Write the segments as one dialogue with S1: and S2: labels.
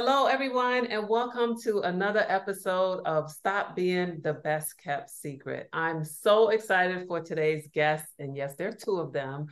S1: Hello, everyone, and welcome to another episode of Stop Being the Best Kept Secret. I'm so excited for today's guests, and yes, there are two of them,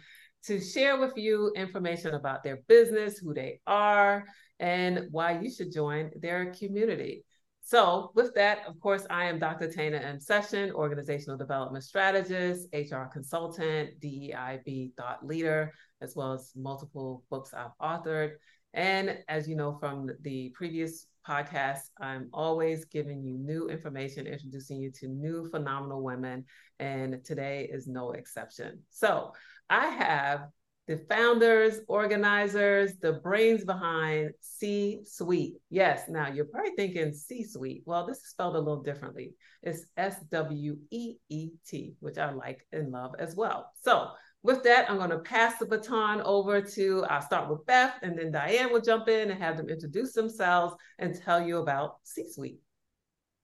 S1: to share with you information about their business, who they are, and why you should join their community. So, with that, of course, I am Dr. Tana M. Session, Organizational Development Strategist, HR Consultant, DEIB Thought Leader, as well as multiple books I've authored. And as you know from the previous podcast, I'm always giving you new information, introducing you to new phenomenal women. And today is no exception. So I have the founders, organizers, the brains behind C-Sweet. Yes, now you're probably thinking C Suite. Well, this is spelled a little differently. It's S W E E T, which I like and love as well. So with that, I'm going to pass the baton over to, I'll start with Beth, and then Dianne will jump in and have them introduce themselves and tell you about C-Sweet.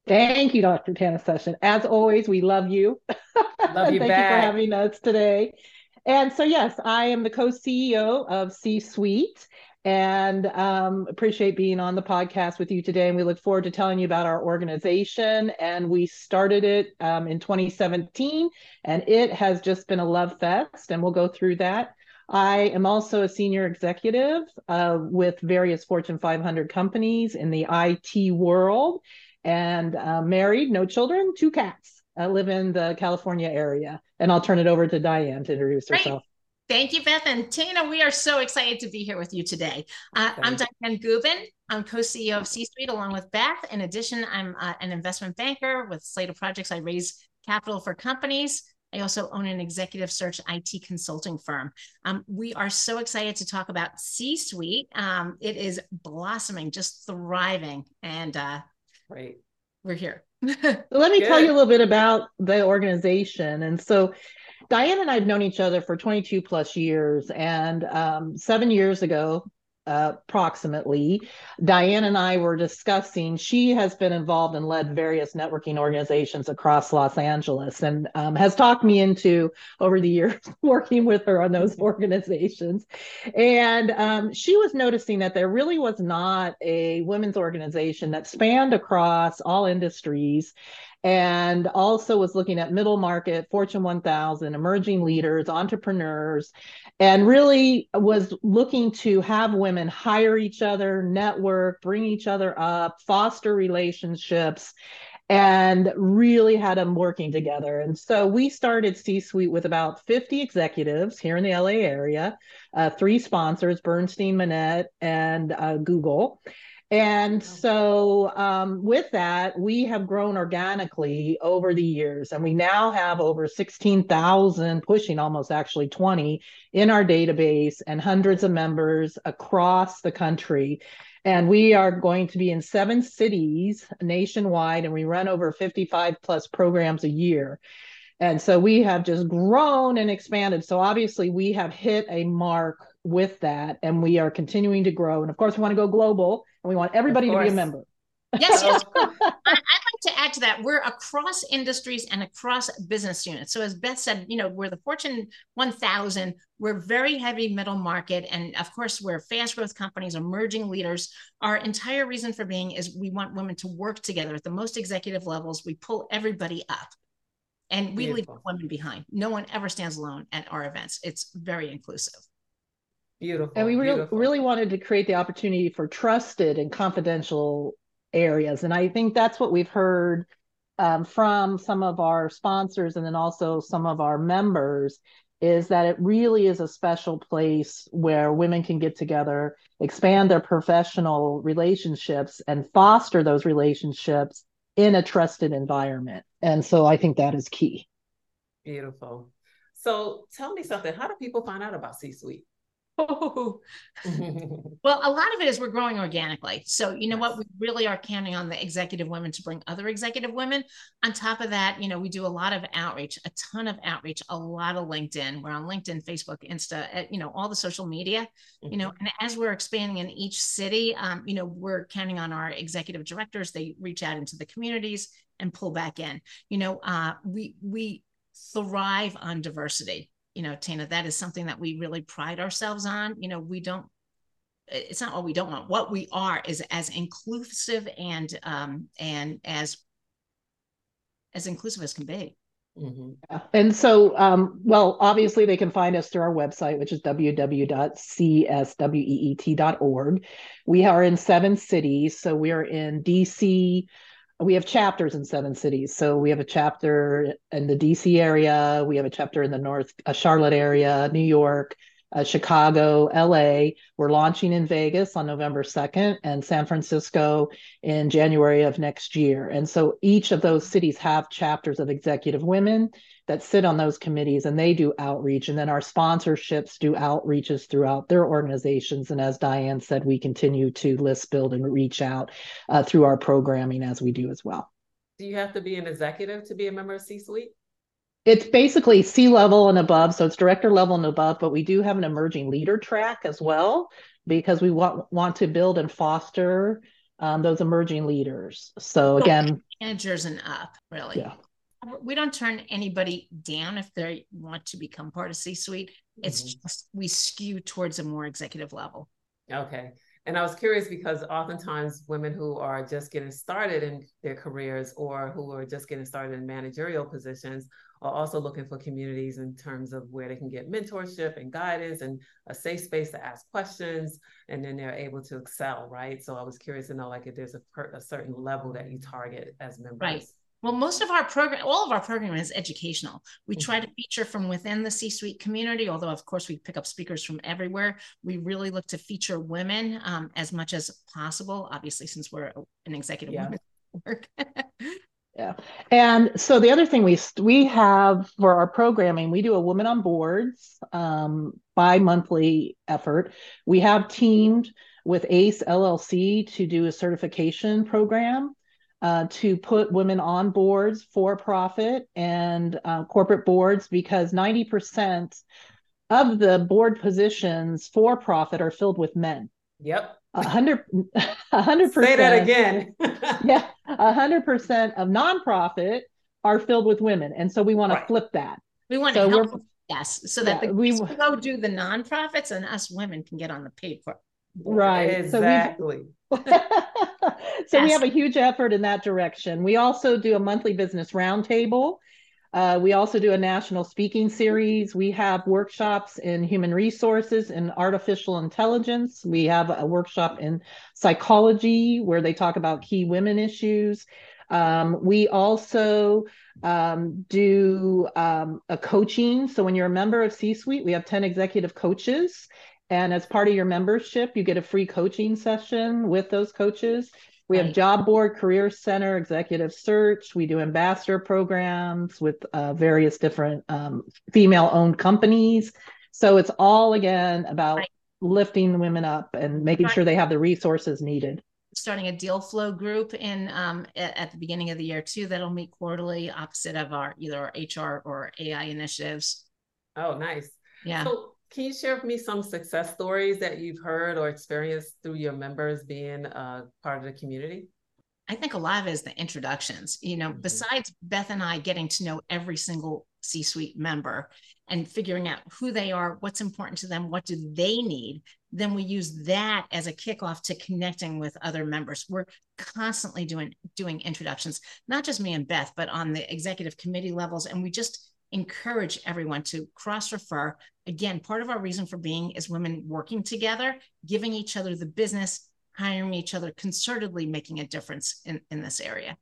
S2: Thank you, Dr. Tana Session. As always, we love you.
S1: Love you
S2: Thank
S1: back.
S2: you for having us today. And so, yes, I am the co CEO of C-Sweet and um, appreciate being on the podcast with you today. And we look forward to telling you about our organization. And we started it um, in 2017, and it has just been a love fest. And we'll go through that. I am also a senior executive uh, with various Fortune 500 companies in the IT world and uh, married, no children, two cats. I live in the California area. And I'll turn it over to Dianne to introduce herself.
S3: Thank you, Beth. And Tina, we are so excited to be here with you today. Uh, I'm Dianne Gubin. I'm co-CEO of C-Sweet along with Beth. In addition, I'm uh, an investment banker with Slater Projects. I raise capital for companies. I also own an executive search IT consulting firm. Um, we are so excited to talk about C-Sweet. Um, it is blossoming, just thriving, and uh,
S1: Great.
S3: We're here.
S2: Let me
S1: Good.
S2: tell you a little bit about the organization. And so Dianne and I have known each other for 22 plus years. And um, seven years ago, uh, approximately, Dianne and I were discussing. She has been involved and led various networking organizations across Los Angeles and um, has talked me into over the years working with her on those organizations. And um, she was noticing that there really was not a women's organization that spanned across all industries and also was looking at middle market, Fortune 1000, emerging leaders, entrepreneurs, and really was looking to have women hire each other, network, bring each other up, foster relationships, and really had them working together. And so we started C-Sweet with about 50 executives here in the LA area, uh, three sponsors Bernstein, Manatt, and uh, Google. And so, um, with that, we have grown organically over the years, and we now have over 16,000, pushing almost actually 20 in our database, and hundreds of members across the country. And we are going to be in seven cities nationwide, and we run over 55 plus programs a year. And so we have just grown and expanded. So obviously, we have hit a mark with that, and we are continuing to grow. And of course, we want to go global, and we want everybody to be a member.
S3: Yes, yes. I, I'd like to add to that. We're across industries and across business units. So, as Beth said, you know, we're the Fortune 1000. We're very heavy middle market, and of course, we're fast growth companies, emerging leaders. Our entire reason for being is we want women to work together at the most executive levels. We pull everybody up, and we
S1: Beautiful.
S3: leave women behind. No one ever stands alone at our events. It's very inclusive.
S1: Beautiful.
S2: And we re- really wanted to create the opportunity for trusted and confidential areas. And I think that's what we've heard um, from some of our sponsors and then also some of our members is that it really is a special place where women can get together, expand their professional relationships, and foster those relationships in a trusted environment. And so I think that is key.
S1: Beautiful. So tell me something. How do people find out about C-Sweet?
S3: Oh, well, a lot of it is we're growing organically. So, you know what? We really are counting on the executive women to bring other executive women. On top of that, you know, we do a lot of outreach, a ton of outreach, a lot of LinkedIn. We're on LinkedIn, Facebook, Insta, uh, you know, all the social media, you know, and as we're expanding in each city, um, you know, we're counting on our executive directors. They reach out into the communities and pull back in. You know, uh, we, we, thrive on diversity you know tina that is something that we really pride ourselves on you know we don't it's not what we don't want. What we are is as inclusive and um, and as as inclusive as can be.
S2: Mm-hmm. And so, um, well, obviously, they can find us through our website, which is www.csweet.org. We are in seven cities. So we are in DC. We have chapters in seven cities. So we have a chapter in the DC area. We have a chapter in the North uh, Charlotte area, New York, uh, Chicago, LA. We're launching in Vegas on November 2nd and San Francisco in January of next year. And so each of those cities have chapters of executive women that sit on those committees and they do outreach. And then our sponsorships do outreaches throughout their organizations. And as Dianne said, we continue to list, build, and reach out uh, through our programming as we do as well.
S1: Do you have to be an executive to be a member of C-Sweet?
S2: it's basically C level and above. So it's director level and above, but we do have an emerging leader track as well because we want want to build and foster um, those emerging leaders. So again,
S3: managers and up, really. Yeah. We don't turn anybody down if they want to become part of C-Sweet. It's mm-hmm. just we skew towards a more executive level.
S1: Okay. And I was curious because oftentimes women who are just getting started in their careers or who are just getting started in managerial positions are also looking for communities in terms of where they can get mentorship and guidance and a safe space to ask questions and then they're able to excel right so i was curious to know like if there's a, per, a certain level that you target as members
S3: right well, most of our program, all of our programming is educational. We try to feature from within the C-Sweet community, although of course we pick up speakers from everywhere. We really look to feature women um, as much as possible. Obviously, since we're an executive yeah. work.
S2: Yeah. And so the other thing we we have for our programming, we do a woman on boards um, bi-monthly effort. We have teamed with ACE LLC to do a certification program uh, to put women on boards for profit and uh, corporate boards because 90% of the board positions for profit are filled with men.
S1: Yep.
S2: A hundred, a hundred percent.
S1: Say that again.
S2: yeah, a hundred percent of nonprofit are filled with women, and so we want right. to flip that.
S3: We want so to help. Yes, so that yeah, the we go do the nonprofits, and us women can get on the paid for.
S2: Right.
S1: Exactly.
S2: So, so yes. we have a huge effort in that direction. We also do a monthly business roundtable uh, we also do a national speaking series. We have workshops in human resources and artificial intelligence. We have a workshop in psychology where they talk about key women issues. Um, we also um, do um, a coaching. So when you're a member of C-Sweet, we have 10 executive coaches. And as part of your membership, you get a free coaching session with those coaches. We have job board, career center, executive search. We do ambassador programs with uh, various different um, female owned companies. So it's all again about right. lifting women up and making right. sure they have the resources needed.
S3: Starting a deal flow group in um, at, at, the beginning of the year too. That'll meet quarterly, opposite of our either our HR or AI initiatives.
S1: Oh, nice.
S3: Yeah.
S1: So can you share with me some success stories that you've heard or experienced through your members being a part of the community?
S3: I think a lot of it is the introductions. You know, mm-hmm. besides Beth and I getting to know every single C-Sweet member and figuring out who they are, what's important to them, what do they need, then we use that as a kickoff to connecting with other members. We're constantly doing doing introductions, not just me and Beth, but on the executive committee levels. And we just encourage everyone to cross refer. Again, part of our reason for being is women working together, giving each other the business, hiring each other, concertedly making a difference in, in this area.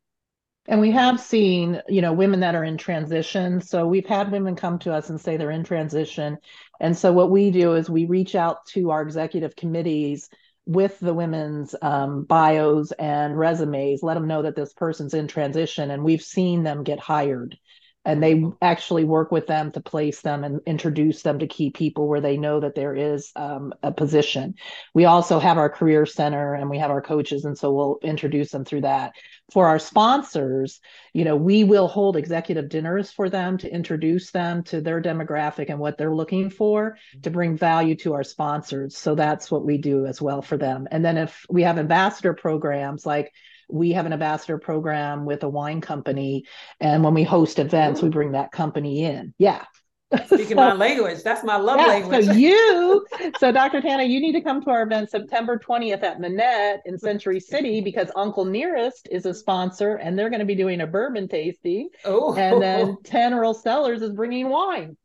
S2: And we have seen, you know, women that are in transition. So we've had women come to us and say they're in transition. And so what we do is we reach out to our executive committees with the women's um, bios and resumes, let them know that this person's in transition. And we've seen them get hired and they actually work with them to place them and introduce them to key people where they know that there is um, a position. We also have our career center and we have our coaches, and so we'll introduce them through that. For our sponsors, you know, we will hold executive dinners for them to introduce them to their demographic and what they're looking for to bring value to our sponsors. So that's what we do as well for them. And then if we have ambassador programs like we have an ambassador program with a wine company and when we host events Ooh. we bring that company in yeah
S1: Speaking so, my language, that's my love yeah, language.
S2: So you, so Dr. Tana, you need to come to our event September 20th at Manatt in Century City because Uncle Nearest is a sponsor and they're going to be doing a bourbon tasting. Oh, and then Ten Earl Cellars is bringing wine.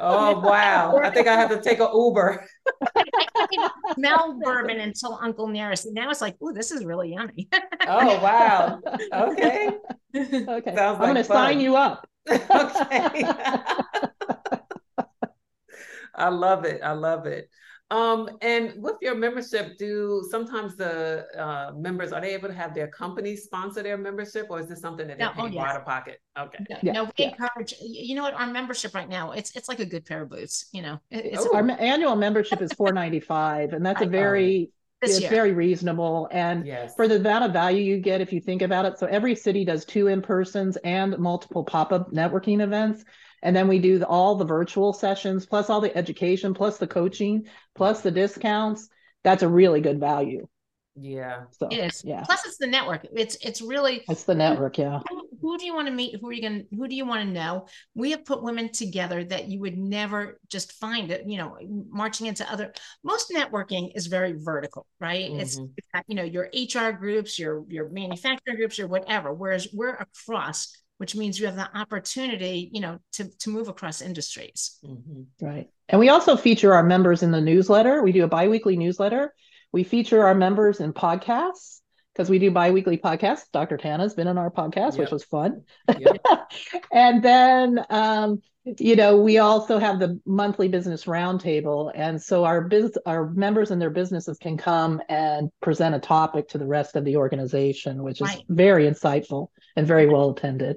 S1: Oh wow! I think I have to take an Uber.
S3: I didn't smell bourbon until Uncle Nearest. Now it's like, oh, this is really yummy.
S1: oh wow! Okay.
S2: Okay. Sounds I'm like going to sign you up. okay.
S1: I love it. I love it. Um, and with your membership, do sometimes the uh, members are they able to have their company sponsor their membership, or is this something that they no, pay oh, yes. out of pocket? Okay.
S3: No, yeah. no we yeah. encourage. You know what? Our membership right now, it's it's like a good pair of boots. You know,
S2: it's our annual membership is four ninety five, and that's a very it's year. very reasonable. And yes. for the amount of value you get, if you think about it, so every city does two in persons and multiple pop up networking events. And then we do the, all the virtual sessions, plus all the education, plus the coaching, plus the discounts. That's a really good value.
S1: Yeah.
S3: So it is. Yeah. Plus it's the network. It's it's really
S2: it's the network, yeah.
S3: Who, who do you want to meet? Who are you gonna who do you want to know? We have put women together that you would never just find it, you know, marching into other most networking is very vertical, right? Mm-hmm. It's, it's you know, your HR groups, your your manufacturing groups, your whatever. Whereas we're across which means you have the opportunity, you know, to to move across industries.
S2: Mm-hmm. Right. And we also feature our members in the newsletter. We do a biweekly newsletter. We feature our members in podcasts because we do biweekly podcasts. Dr. Tana's been in our podcast, yep. which was fun. Yep. and then um, you know, we also have the monthly business roundtable. And so our biz our members and their businesses can come and present a topic to the rest of the organization, which is right. very insightful and very well attended.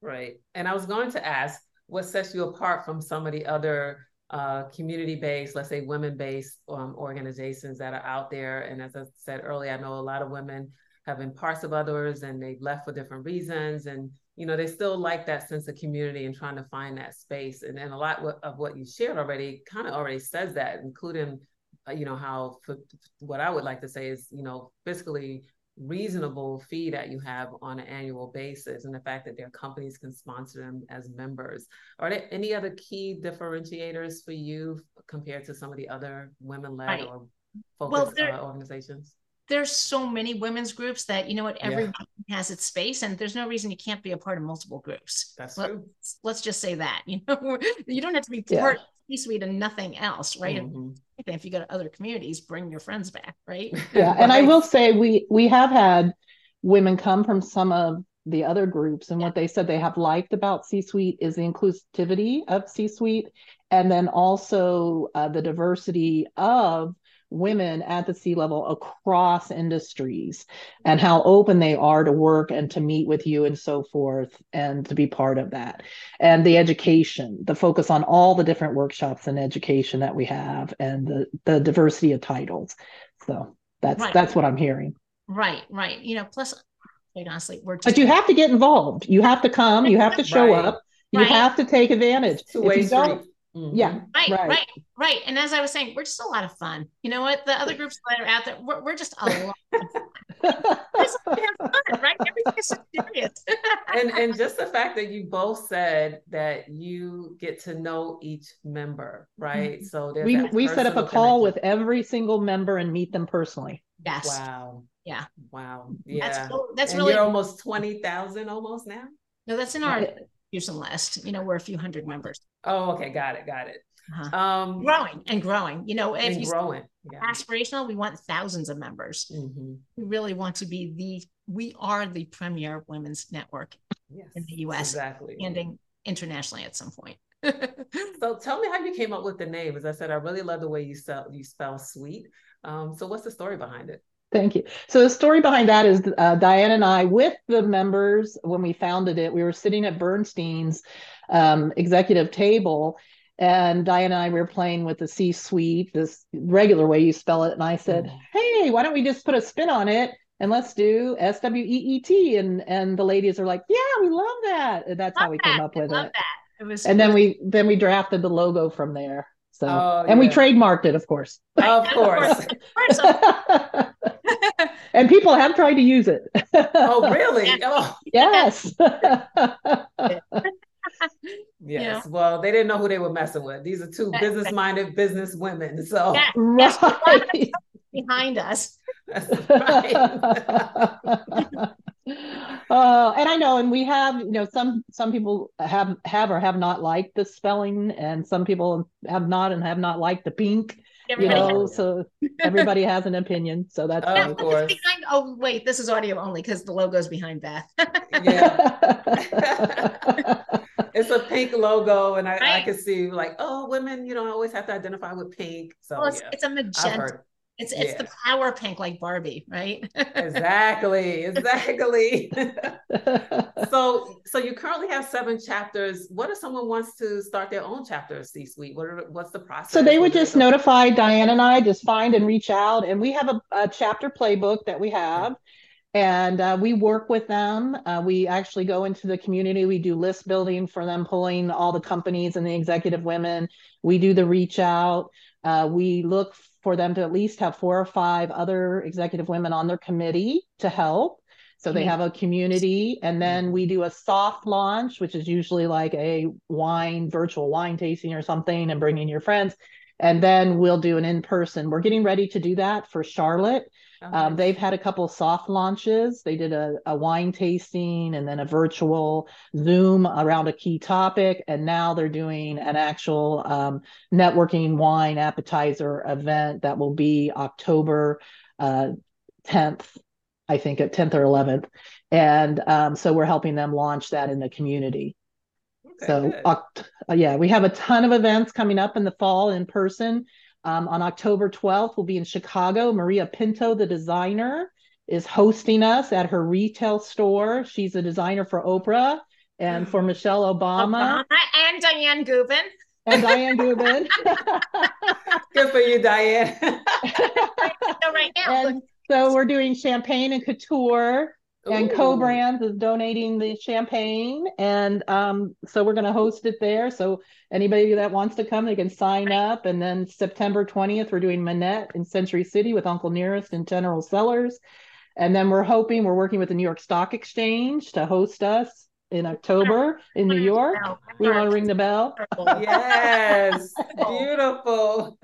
S1: Right. And I was going to ask what sets you apart from some of the other uh, community-based, let's say women-based um, organizations that are out there. And as I said earlier, I know a lot of women have been parts of others and they've left for different reasons. And, you know, they still like that sense of community and trying to find that space. And, and a lot of what you shared already kind of already says that, including, uh, you know, how what I would like to say is, you know, fiscally reasonable fee that you have on an annual basis and the fact that their companies can sponsor them as members. Are there any other key differentiators for you compared to some of the other women-led right. or focused well, uh, organizations?
S3: There's so many women's groups that you know what everyone yeah. has its space, and there's no reason you can't be a part of multiple groups.
S1: That's Let, true.
S3: Let's just say that you know you don't have to be part yeah. C-Sweet and nothing else, right? Mm-hmm if you go to other communities, bring your friends back, right?
S2: Yeah, and I will say we we have had women come from some of the other groups, and yeah. what they said they have liked about C-Sweet is the inclusivity of C-Sweet, and then also uh, the diversity of women at the C level across industries and how open they are to work and to meet with you and so forth and to be part of that. And the education, the focus on all the different workshops and education that we have and the, the diversity of titles. So that's right. that's what I'm hearing.
S3: Right, right. You know, plus quite honestly, we're
S2: just But you have to get involved. You have to come, you have to show right. up, you right. have to take advantage. If you don't Mm-hmm. Yeah.
S3: Right, right, right, right. And as I was saying, we're just a lot of fun. You know what? The other groups that are out there, we're, we're just a lot of fun.
S1: right? Everything's so serious. and and just the fact that you both said that you get to know each member, right? Mm-hmm. So
S2: we we set up a call with every single member and meet them personally.
S3: Yes.
S1: Wow.
S3: Yeah.
S1: Wow. Yeah. That's, that's really you're almost twenty thousand almost now.
S3: No, that's in our Houston list. You know, we're a few hundred members.
S1: Oh, okay, got it, got it.
S3: Uh-huh. Um, growing and growing. You know, if you
S1: growing,
S3: yeah. aspirational, we want thousands of members. Mm-hmm. We really want to be the. We are the premier women's network yes, in the U.S.
S1: Exactly,
S3: and internationally at some point.
S1: so tell me how you came up with the name. As I said, I really love the way you spell you spell sweet. Um, so what's the story behind it?
S2: Thank you. So the story behind that is uh, Dianne and I, with the members, when we founded it, we were sitting at Bernstein's um, executive table, and Dianne and I were playing with the C-suite, this regular way you spell it, and I said, mm. "Hey, why don't we just put a spin on it and let's do S W E E T?" And and the ladies are like, "Yeah, we love that." And that's love how we that. came up with it. That. It was and then we then we drafted the logo from there. So oh, and yeah. we trademarked it, of course.
S1: Of course.
S2: and people have tried to use it.
S1: oh, really? Oh.
S2: Yes.
S1: Yes. You know? Well, they didn't know who they were messing with. These are two business-minded business women. So yeah.
S3: right. behind us. right.
S2: uh, and I know, and we have, you know, some some people have have or have not liked the spelling, and some people have not and have not liked the pink. Everybody you oh, know, so everybody has an opinion. So that's
S1: oh, of course.
S3: Behind, oh wait, this is audio only because the logo's behind Beth. yeah.
S1: it's a pink logo, and I, right. I can see like, oh, women, you know, I always have to identify with pink. So
S3: well, it's,
S1: yeah.
S3: it's a magenta it's it's yeah. the power pink like Barbie, right?
S1: exactly, exactly. so so you currently have seven chapters. What if someone wants to start their own chapter of C-Sweet? What are, what's the process?
S2: So they would just notify Dianne and I, just find and reach out, and we have a, a chapter playbook that we have. And uh, we work with them. Uh, we actually go into the community. We do list building for them, pulling all the companies and the executive women. We do the reach out. Uh, we look for them to at least have four or five other executive women on their committee to help. So they have a community, and then we do a soft launch, which is usually like a wine, virtual wine tasting or something, and bringing your friends. And then we'll do an in person. We're getting ready to do that for Charlotte. Okay. Um, they've had a couple soft launches. They did a, a wine tasting and then a virtual Zoom around a key topic. And now they're doing an actual um, networking wine appetizer event that will be October uh, 10th, I think at 10th or 11th. And um, so we're helping them launch that in the community. Okay, so, uh, yeah, we have a ton of events coming up in the fall in person. Um, on October 12th, we'll be in Chicago. Maria Pinto, the designer, is hosting us at her retail store. She's a designer for Oprah and for Michelle Obama. Obama
S3: and Dianne Gubin.
S2: And Dianne Gubin.
S1: Good for you, Dianne.
S3: so right now.
S2: And so we're doing champagne and couture and co-brands is donating the champagne and um, so we're going to host it there. So anybody that wants to come they can sign up. And then september 20th we're doing manatt in century city with uncle nearest and general sellers. And then we're hoping we're working with the new york stock exchange to host us in october in new york. We want to ring the bell.
S1: Yes. Beautiful.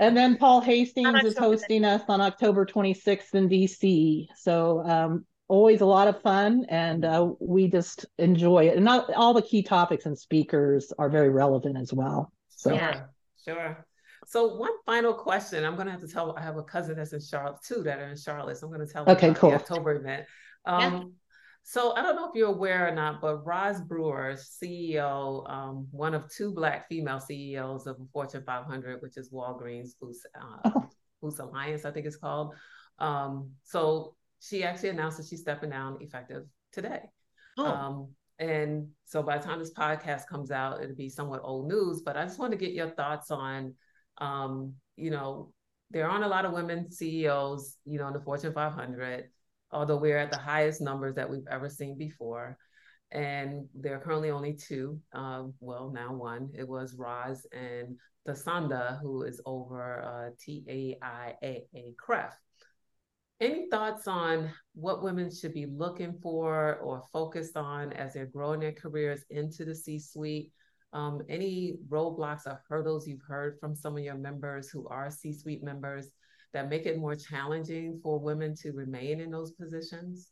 S2: And then paul hastings is hosting us on october 26th in dc so um, always a lot of fun and uh, we just enjoy it. And not all the key topics and speakers are very relevant as well so.
S1: Yeah sure. So one final question i'm going to have to tell i have a cousin that's in charlotte too that are in charlotte so i'm going to tell
S2: okay cool.
S1: the october event. Um, yeah. so i don't know if you're aware or not but roz brewer ceo um, one of two black female ceos of fortune 500 which is walgreens boots, uh, oh. boots alliance i think it's called. Um, so she actually announced that she's stepping down effective today. Oh. Um, and so by the time this podcast comes out, it'll be somewhat old news. But I just want to get your thoughts on, um, you know, there aren't a lot of women CEOs, you know, in the Fortune 500, although we're at the highest numbers that we've ever seen before. And there are currently only two, um, well, now one. It was Roz and Thasunda, who is over uh, TIAA CREF. Any thoughts on what women should be looking for or focused on as they're growing their careers into the C suite? Um, any roadblocks or hurdles you've heard from some of your members who are C suite members that make it more challenging for women to remain in those positions?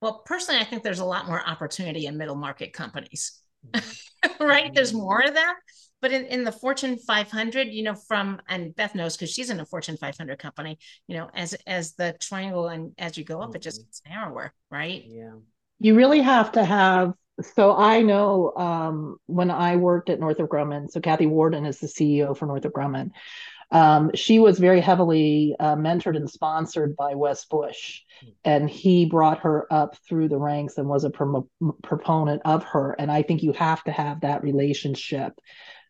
S3: Well, personally, I think there's a lot more opportunity in middle market companies, mm-hmm. right? There's more of that but in, in the fortune 500 you know from and beth knows because she's in a fortune 500 company you know as as the triangle and as you go up mm-hmm. it just mm-hmm. gets narrower right
S1: yeah
S2: you really have to have so i know um, when i worked at northrop grumman so kathy warden is the ceo for northrop grumman um, she was very heavily uh, mentored and sponsored by Wes Bush, hmm. and he brought her up through the ranks and was a pro- proponent of her. And I think you have to have that relationship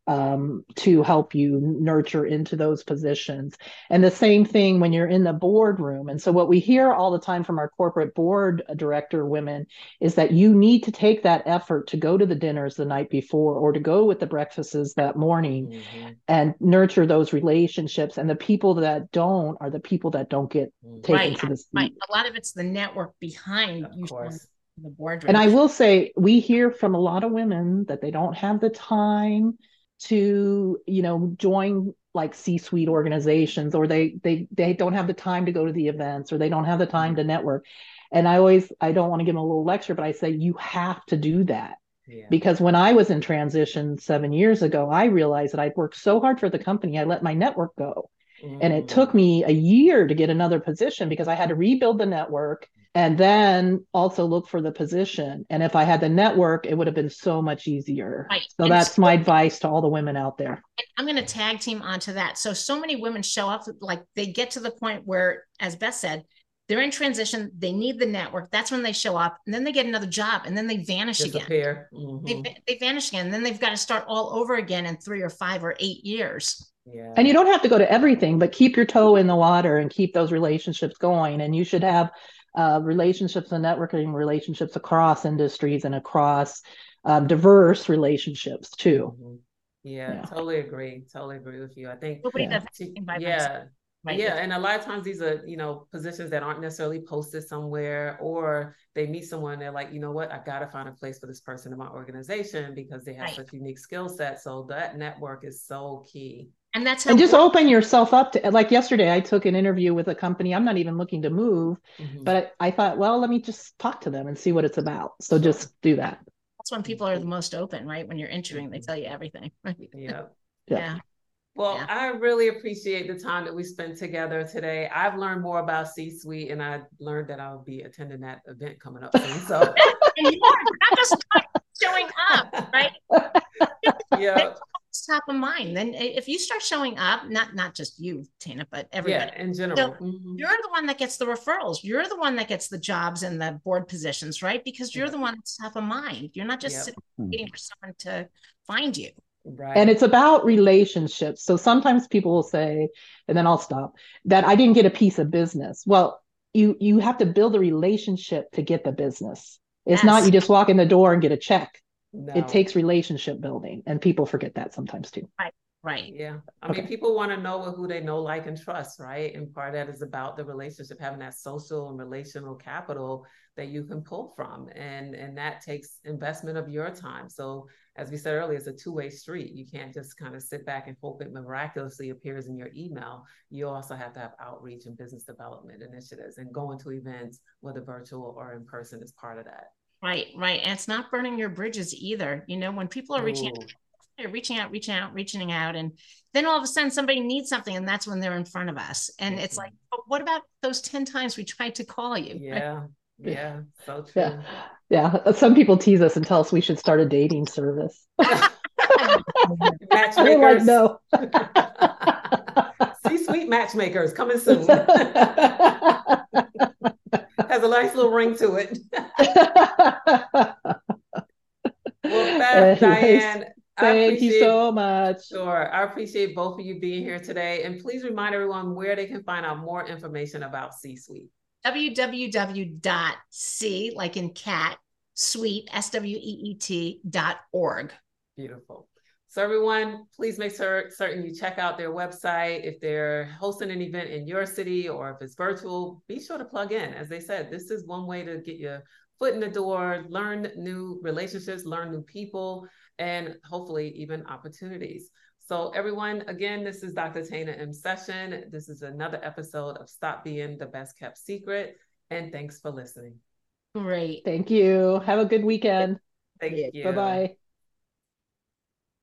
S2: um, to help you nurture into those positions. And the same thing when you're in the boardroom. And so, what we hear all the time from our corporate board director women is that you need to take that effort to go to the dinners the night before or to go with the breakfasts that morning mm-hmm. and nurture those relationships. And the people that don't are the people that don't get mm-hmm. taken right, to the seat. Right.
S3: A lot of it's the network behind
S1: of you. Course
S3: the boardroom.
S2: And I will say, we hear from a lot of women that they don't have the time to, you know, join like C-suite organizations, or they they they don't have the time to go to the events, or they don't have the time to network. And I always, I don't want to give them a little lecture, but I say you have to do that. Yeah. Because when I was in transition seven years ago, I realized that I'd worked so hard for the company, I let my network go. Mm. And it took me a year to get another position because I had to rebuild the network and then also look for the position. And if I had the network, it would have been so much easier. Right. So and that's so, my advice to all the women out there.
S3: I'm going to tag team onto that. So, so many women show up, like they get to the point where, as Beth said, they're in transition, they need the network. That's when they show up, and then they get another job, and then they vanish Disappear. again. Mm-hmm. They, they vanish again. And then they've got to start all over again in three or five or eight years.
S2: Yeah. And you don't have to go to everything, but keep your toe in the water and keep those relationships going. And you should have uh, relationships and networking relationships across industries and across um, diverse relationships too.
S1: Mm-hmm. Yeah, yeah, totally agree. Totally agree with you. I think
S3: nobody yeah.
S1: does yeah. Right. Yeah, and a lot of times these are, you know, positions that aren't necessarily posted somewhere, or they meet someone, they're like, you know what, I gotta find a place for this person in my organization because they have right. such unique skill set. So that network is so key
S3: and that's
S2: and just open yourself up to like yesterday i took an interview with a company i'm not even looking to move mm-hmm. but I, I, thought well let me just talk to them and see what it's about so just do that
S3: that's when people are the most open right when you're interviewing they tell you everything right?
S1: yeah
S3: yeah
S1: well, yeah. I really appreciate the time that we spent together today. I've learned more about C-Sweet and I learned that I'll be attending that event coming up soon. So,
S3: and you're not just showing up, right?
S1: yeah
S3: top of mind. Then if you start showing up, not not just you, Tina, but everybody.
S1: Yeah, in general. So
S3: mm-hmm. You're the one that gets the referrals. You're the one that gets the jobs and the board positions, right? Because you're yeah. the one that's top of mind. You're not just yep. sitting waiting for someone to find you.
S2: Right. And it's about relationships. So sometimes people will say, and then I'll stop, that I didn't get a piece of business. Well, you you have to build a relationship to get the business. It's yes. not you just walk in the door and get a check. No. It takes relationship building, and people forget that sometimes too.
S3: Right. Right.
S1: Yeah. I okay. mean, people want to know who they know, like, and trust, right? And part of that is about the relationship, having that social and relational capital that you can pull from. And and that takes investment of your time. So as we said earlier, it's a two-way street. You can't just kind of sit back and hope it miraculously appears in your email. You also have to have outreach and business development initiatives and going to events, whether virtual or in person, is part of that.
S3: Right, right. And it's not burning your bridges either. You know, when people are reaching out, they're reaching out, reaching out, reaching out, and then all of a sudden somebody needs something, and that's when they're in front of us. And mm-hmm. it's like, but what about those 10 times we tried to call you?
S1: Yeah. Right? Yeah, so.
S2: Yeah. yeah. Some people tease us and tell us we should start a dating service.
S1: matchmakers.
S2: Like, no.
S1: C-Sweet matchmakers coming soon has a nice little ring to it. well, Beth, Dianne,
S2: Thank you so much.
S1: Sure. I appreciate both of you being here today. And please remind everyone where they can find out more information about C-Sweet.
S3: www.c, like in cat, suite, S W E E T dot org.
S1: Beautiful. So everyone, please make sure certain you check out their website. If they're hosting an event in your city or if it's virtual, be sure to plug in. As they said, this is one way to get your foot in the door, learn new relationships, learn new people, and hopefully even opportunities. So everyone, again, this is Dr. Tana M. Session. This is another episode of Stop Being the Best Kept Secret. And thanks for listening.
S3: Great.
S2: Thank you. Have a good weekend.
S1: Thank you.
S2: Bye-bye.